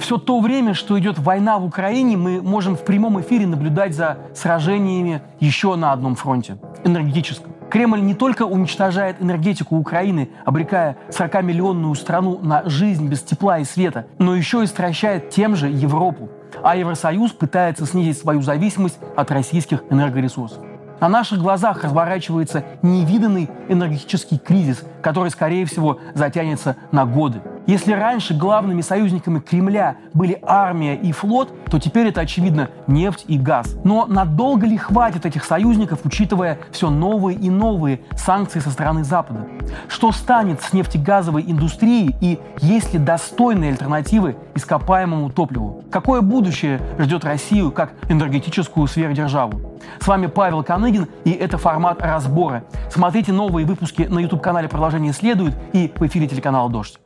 Все то время, что идет война в Украине, мы можем в прямом эфире наблюдать за сражениями еще на одном фронте – энергетическом. Кремль не только уничтожает энергетику Украины, обрекая 40-миллионную страну на жизнь без тепла и света, но еще и стращает тем же Европу. А Евросоюз пытается снизить свою зависимость от российских энергоресурсов. На наших глазах разворачивается невиданный энергетический кризис, который, скорее всего, затянется на годы. Если раньше главными союзниками Кремля были армия и флот, то теперь это, очевидно, нефть и газ. Но надолго ли хватит этих союзников, учитывая все новые и новые санкции со стороны Запада? Что станет с нефтегазовой индустрией и есть ли достойные альтернативы ископаемому топливу? Какое будущее ждет Россию как энергетическую сверхдержаву? С вами Павел Коныгин, и это формат разбора. Смотрите новые выпуски на YouTube-канале «Продолжение следует» и в эфире телеканала «Дождь».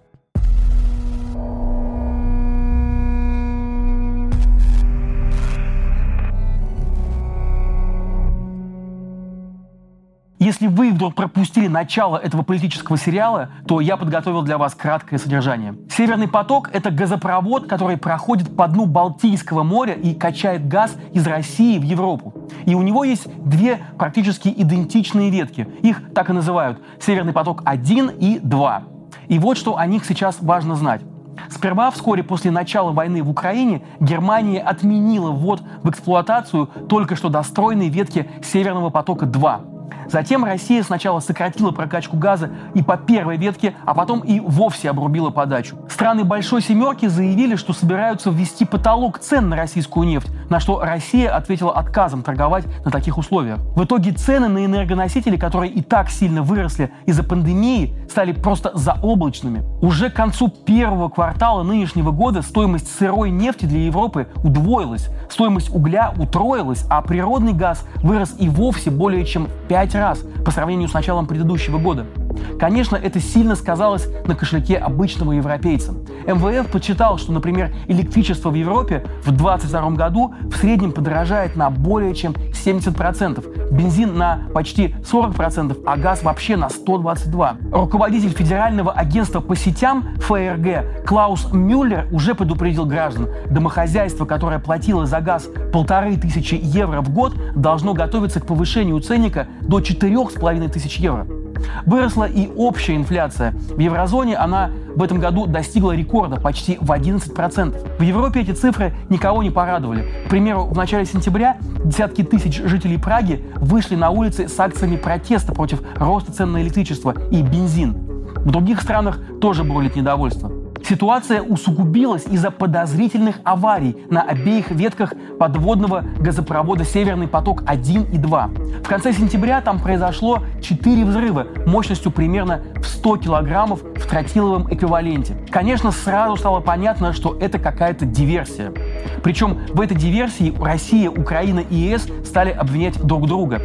Если вы вдруг пропустили начало этого политического сериала, то я подготовил для вас краткое содержание. Северный поток – это газопровод, который проходит по дну Балтийского моря и качает газ из России в Европу. И у него есть две практически идентичные ветки. Их так и называют – Северный поток-1 и 2. И вот что о них сейчас важно знать. Сперва, вскоре после начала войны в Украине, Германия отменила ввод в эксплуатацию только что достроенной ветки Северного потока-2. Затем Россия сначала сократила прокачку газа и по первой ветке, а потом и вовсе обрубила подачу. Страны Большой Семерки заявили, что собираются ввести потолок цен на российскую нефть, на что Россия ответила отказом торговать на таких условиях. В итоге цены на энергоносители, которые и так сильно выросли из-за пандемии, стали просто заоблачными. Уже к концу первого квартала нынешнего года стоимость сырой нефти для Европы удвоилась, стоимость угля утроилась, а природный газ вырос и вовсе более чем 5 пять раз по сравнению с началом предыдущего года. Конечно, это сильно сказалось на кошельке обычного европейца. МВФ подсчитал, что, например, электричество в Европе в 2022 году в среднем подорожает на более чем 70%, бензин на почти 40%, а газ вообще на 122%. Руководитель Федерального агентства по сетям ФРГ Клаус Мюллер уже предупредил граждан, домохозяйство, которое платило за газ полторы тысячи евро в год, должно готовиться к повышению ценника до четырех с половиной тысяч евро. Выросла и общая инфляция. В еврозоне она в этом году достигла рекорда почти в 11%. В Европе эти цифры никого не порадовали. К примеру, в начале сентября десятки тысяч жителей Праги вышли на улицы с акциями протеста против роста цен на электричество и бензин. В других странах тоже бурлит недовольство. Ситуация усугубилась из-за подозрительных аварий на обеих ветках подводного газопровода «Северный поток-1» и «2». В конце сентября там произошло 4 взрыва мощностью примерно в 100 килограммов в тротиловом эквиваленте. Конечно, сразу стало понятно, что это какая-то диверсия. Причем в этой диверсии Россия, Украина и ЕС стали обвинять друг друга.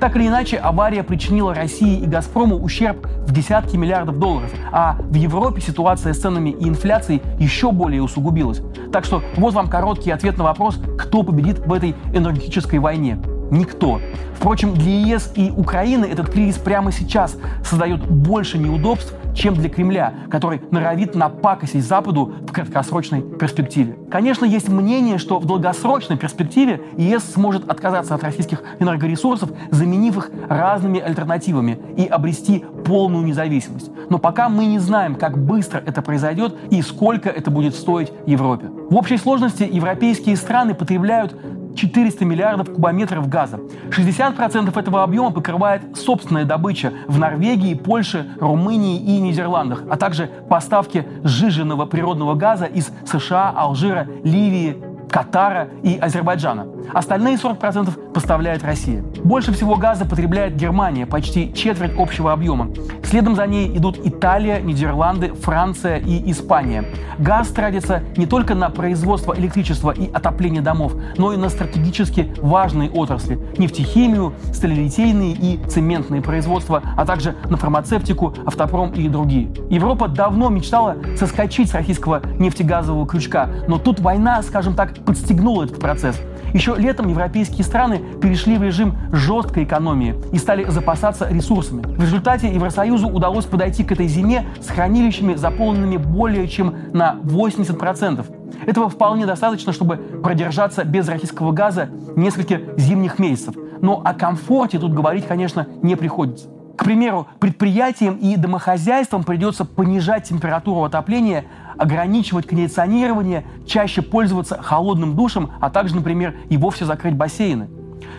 Так или иначе, авария причинила России и «Газпрому» ущерб в десятки миллиардов долларов, а в Европе ситуация с ценами и инфляцией еще более усугубилась. Так что вот вам короткий ответ на вопрос, кто победит в этой энергетической войне. Никто. Впрочем, для ЕС и Украины этот кризис прямо сейчас создает больше неудобств, чем для Кремля, который норовит напакостить Западу в краткосрочной перспективе. Конечно, есть мнение, что в долгосрочной перспективе ЕС сможет отказаться от российских энергоресурсов, заменив их разными альтернативами и обрести полную независимость. Но пока мы не знаем, как быстро это произойдет и сколько это будет стоить Европе. В общей сложности европейские страны потребляют 400 миллиардов кубометров газа. 60% этого объема покрывает собственная добыча в Норвегии, Польше, Румынии и Нидерландах, а также поставки сжиженного природного газа из США, Алжира, Ливии, Катара и Азербайджана. Остальные 40% поставляет Россия. Больше всего газа потребляет Германия, почти четверть общего объема. Следом за ней идут Италия, Нидерланды, Франция и Испания. Газ тратится не только на производство электричества и отопление домов, но и на стратегически важные отрасли – нефтехимию, сталелитейные и цементные производства, а также на фармацевтику, автопром и другие. Европа давно мечтала соскочить с российского нефтегазового крючка, но тут война, скажем так, подстегнула этот процесс. Еще летом европейские страны перешли в режим жесткой экономии и стали запасаться ресурсами. В результате Евросоюзу удалось подойти к этой зиме с хранилищами, заполненными более чем на 80%. Этого вполне достаточно, чтобы продержаться без российского газа несколько зимних месяцев. Но о комфорте тут говорить, конечно, не приходится. К примеру, предприятиям и домохозяйствам придется понижать температуру отопления, ограничивать кондиционирование, чаще пользоваться холодным душем, а также, например, и вовсе закрыть бассейны.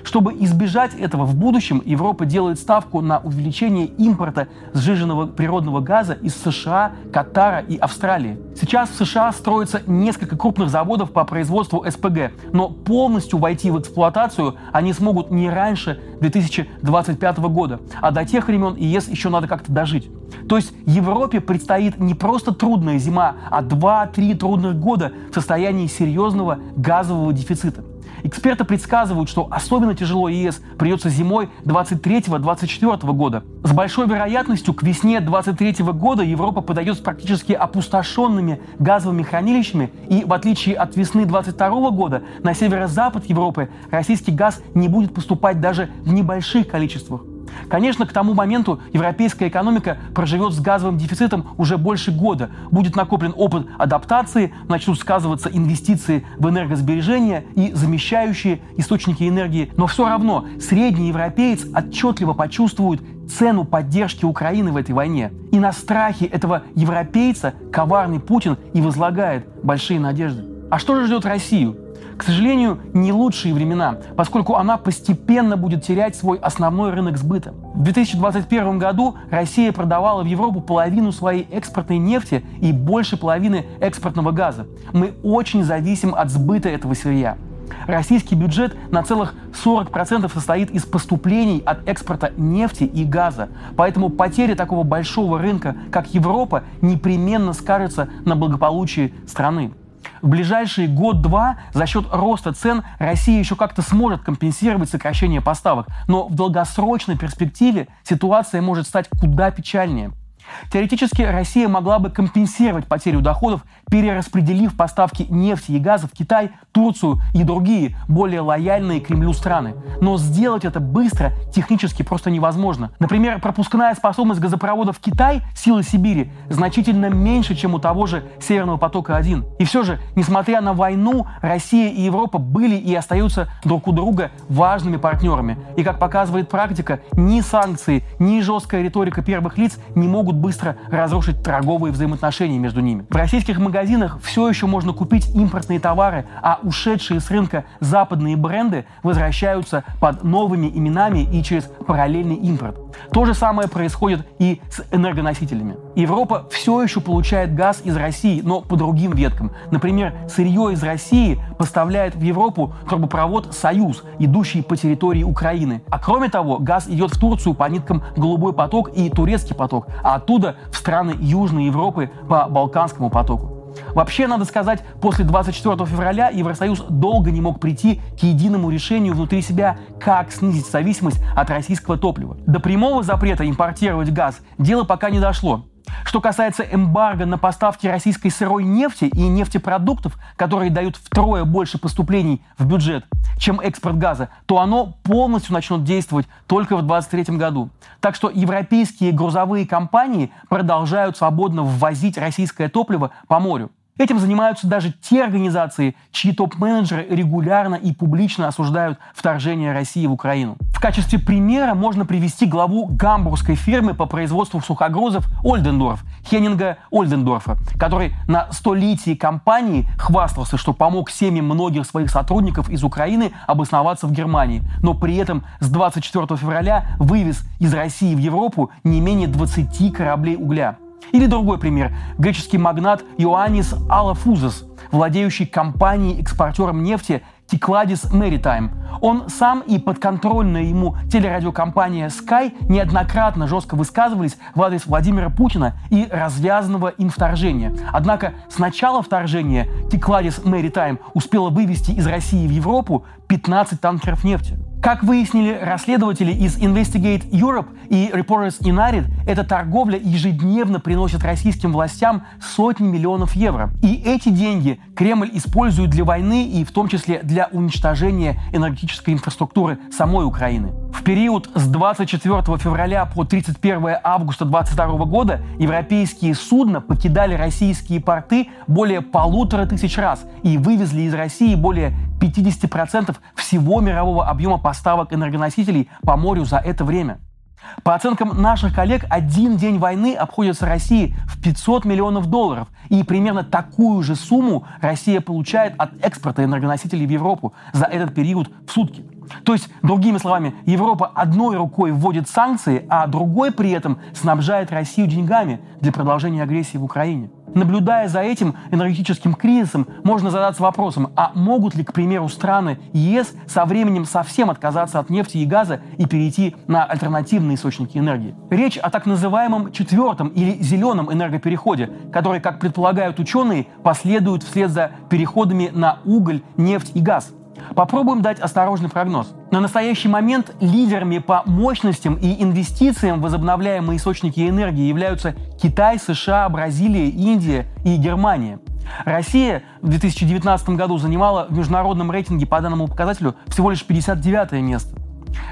Чтобы избежать этого в будущем, Европа делает ставку на увеличение импорта сжиженного природного газа из США, Катара и Австралии. Сейчас в США строится несколько крупных заводов по производству СПГ, но полностью войти в эксплуатацию они смогут не раньше 2025 года, а до тех времен ЕС еще надо как-то дожить. То есть Европе предстоит не просто трудная зима, а 2-3 трудных года в состоянии серьезного газового дефицита. Эксперты предсказывают, что особенно тяжело ЕС придется зимой 23-24 года. С большой вероятностью к весне 23 года Европа подойдет с практически опустошенными газовыми хранилищами, и в отличие от весны 22 года на северо-запад Европы российский газ не будет поступать даже в небольших количествах. Конечно, к тому моменту европейская экономика проживет с газовым дефицитом уже больше года. Будет накоплен опыт адаптации, начнут сказываться инвестиции в энергосбережение и замещающие источники энергии. Но все равно средний европеец отчетливо почувствует цену поддержки Украины в этой войне. И на страхе этого европейца коварный Путин и возлагает большие надежды. А что же ждет Россию? К сожалению, не лучшие времена, поскольку она постепенно будет терять свой основной рынок сбыта. В 2021 году Россия продавала в Европу половину своей экспортной нефти и больше половины экспортного газа. Мы очень зависим от сбыта этого сырья. Российский бюджет на целых 40% состоит из поступлений от экспорта нефти и газа. Поэтому потеря такого большого рынка, как Европа, непременно скажется на благополучии страны. В ближайший год-два за счет роста цен Россия еще как-то сможет компенсировать сокращение поставок, но в долгосрочной перспективе ситуация может стать куда печальнее. Теоретически Россия могла бы компенсировать потерю доходов, перераспределив поставки нефти и газа в Китай, Турцию и другие, более лояльные Кремлю страны. Но сделать это быстро технически просто невозможно. Например, пропускная способность газопроводов в Китай, силы Сибири, значительно меньше, чем у того же Северного потока-1. И все же, несмотря на войну, Россия и Европа были и остаются друг у друга важными партнерами. И как показывает практика, ни санкции, ни жесткая риторика первых лиц не могут быстро разрушить торговые взаимоотношения между ними. В российских магазинах все еще можно купить импортные товары, а ушедшие с рынка западные бренды возвращаются под новыми именами и через параллельный импорт. То же самое происходит и с энергоносителями. Европа все еще получает газ из России, но по другим веткам. Например, сырье из России поставляет в Европу трубопровод «Союз», идущий по территории Украины. А кроме того, газ идет в Турцию по ниткам «Голубой поток» и «Турецкий поток», а оттуда в страны Южной Европы по Балканскому потоку. Вообще, надо сказать, после 24 февраля Евросоюз долго не мог прийти к единому решению внутри себя, как снизить зависимость от российского топлива. До прямого запрета импортировать газ дело пока не дошло. Что касается эмбарго на поставки российской сырой нефти и нефтепродуктов, которые дают втрое больше поступлений в бюджет, чем экспорт газа, то оно полностью начнет действовать только в 2023 году. Так что европейские грузовые компании продолжают свободно ввозить российское топливо по морю. Этим занимаются даже те организации, чьи топ-менеджеры регулярно и публично осуждают вторжение России в Украину. В качестве примера можно привести главу гамбургской фирмы по производству сухогрузов Ольдендорф, Хеннинга Ольдендорфа, который на столетии компании хвастался, что помог семьям многих своих сотрудников из Украины обосноваться в Германии, но при этом с 24 февраля вывез из России в Европу не менее 20 кораблей угля. Или другой пример. Греческий магнат Иоаннис Алафузес, владеющий компанией-экспортером нефти Кикладис Maritime. Он сам и подконтрольная ему телерадиокомпания Sky неоднократно жестко высказывались в адрес Владимира Путина и развязанного им вторжения. Однако с начала вторжения Кикладис Maritime успела вывести из России в Европу 15 танкеров нефти. Как выяснили расследователи из Investigate Europe и Reporters United, эта торговля ежедневно приносит российским властям сотни миллионов евро. И эти деньги Кремль использует для войны и в том числе для уничтожения энергетической инфраструктуры самой Украины. В период с 24 февраля по 31 августа 2022 года европейские судна покидали российские порты более полутора тысяч раз и вывезли из России более 50% всего мирового объема поставок энергоносителей по морю за это время. По оценкам наших коллег, один день войны обходится России в 500 миллионов долларов. И примерно такую же сумму Россия получает от экспорта энергоносителей в Европу за этот период в сутки. То есть, другими словами, Европа одной рукой вводит санкции, а другой при этом снабжает Россию деньгами для продолжения агрессии в Украине. Наблюдая за этим энергетическим кризисом, можно задаться вопросом, а могут ли, к примеру, страны ЕС со временем совсем отказаться от нефти и газа и перейти на альтернативные источники энергии? Речь о так называемом четвертом или зеленом энергопереходе, который, как предполагают ученые, последует вслед за переходами на уголь, нефть и газ. Попробуем дать осторожный прогноз. На настоящий момент лидерами по мощностям и инвестициям в возобновляемые источники энергии являются Китай, США, Бразилия, Индия и Германия. Россия в 2019 году занимала в международном рейтинге по данному показателю всего лишь 59 место.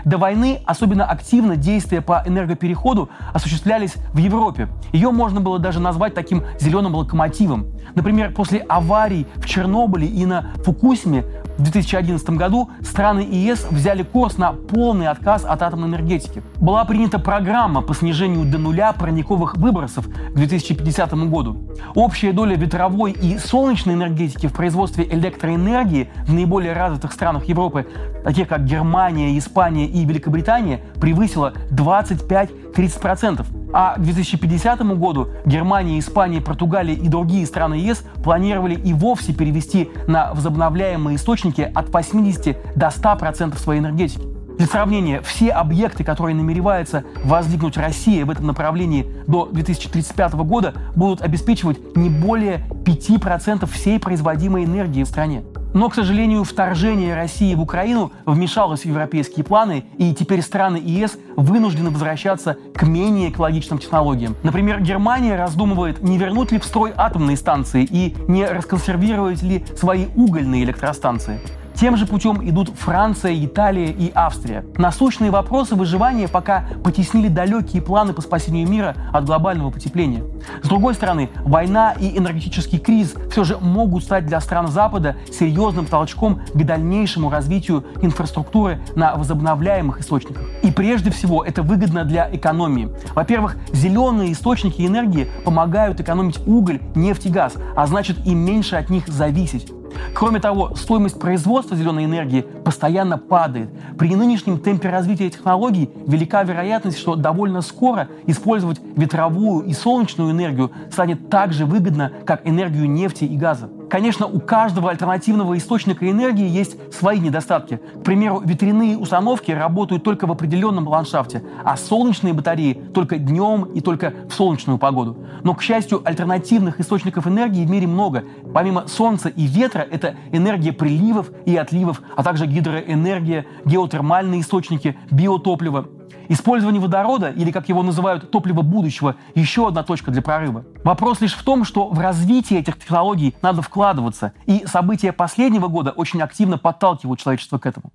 До войны особенно активно действия по энергопереходу осуществлялись в Европе. Ее можно было даже назвать таким зеленым локомотивом. Например, после аварий в Чернобыле и на Фукусиме в 2011 году страны ЕС взяли курс на полный отказ от атомной энергетики. Была принята программа по снижению до нуля парниковых выбросов к 2050 году. Общая доля ветровой и солнечной энергетики в производстве электроэнергии в наиболее развитых странах Европы, таких как Германия, Испания и Великобритания, превысила 25-30%. А к 2050 году Германия, Испания, Португалия и другие страны ЕС планировали и вовсе перевести на возобновляемые источники от 80 до 100% своей энергетики. Для сравнения, все объекты, которые намеревается возникнуть Россия в этом направлении до 2035 года, будут обеспечивать не более 5% всей производимой энергии в стране. Но, к сожалению, вторжение России в Украину вмешалось в европейские планы, и теперь страны ЕС вынуждены возвращаться к менее экологичным технологиям. Например, Германия раздумывает, не вернуть ли в строй атомные станции и не расконсервировать ли свои угольные электростанции. Тем же путем идут Франция, Италия и Австрия. Насущные вопросы выживания пока потеснили далекие планы по спасению мира от глобального потепления. С другой стороны, война и энергетический кризис все же могут стать для стран Запада серьезным толчком к дальнейшему развитию инфраструктуры на возобновляемых источниках. И прежде всего это выгодно для экономии. Во-первых, зеленые источники энергии помогают экономить уголь, нефть и газ, а значит и меньше от них зависеть. Кроме того, стоимость производства зеленой энергии постоянно падает. При нынешнем темпе развития технологий велика вероятность, что довольно скоро использовать ветровую и солнечную энергию станет так же выгодно, как энергию нефти и газа. Конечно, у каждого альтернативного источника энергии есть свои недостатки. К примеру, ветряные установки работают только в определенном ландшафте, а солнечные батареи только днем и только в солнечную погоду. Но, к счастью, альтернативных источников энергии в мире много. Помимо солнца и ветра, это энергия приливов и отливов, а также гидроэнергия, геотермальные источники, биотопливо. Использование водорода, или как его называют, топливо будущего, еще одна точка для прорыва. Вопрос лишь в том, что в развитие этих технологий надо вкладываться, и события последнего года очень активно подталкивают человечество к этому.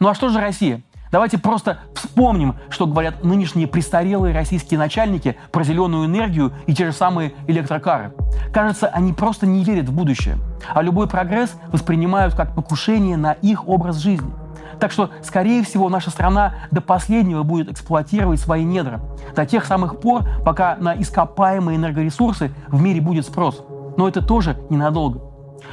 Ну а что же Россия? Давайте просто вспомним, что говорят нынешние престарелые российские начальники про зеленую энергию и те же самые электрокары. Кажется, они просто не верят в будущее, а любой прогресс воспринимают как покушение на их образ жизни. Так что, скорее всего, наша страна до последнего будет эксплуатировать свои недра. До тех самых пор, пока на ископаемые энергоресурсы в мире будет спрос. Но это тоже ненадолго.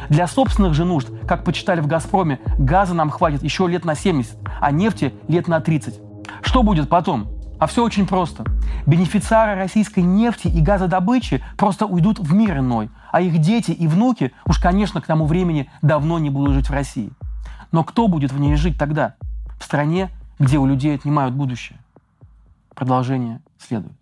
Для собственных же нужд, как почитали в «Газпроме», газа нам хватит еще лет на 70, а нефти лет на 30. Что будет потом? А все очень просто. Бенефициары российской нефти и газодобычи просто уйдут в мир иной, а их дети и внуки уж, конечно, к тому времени давно не будут жить в России. Но кто будет в ней жить тогда? В стране, где у людей отнимают будущее? Продолжение следует.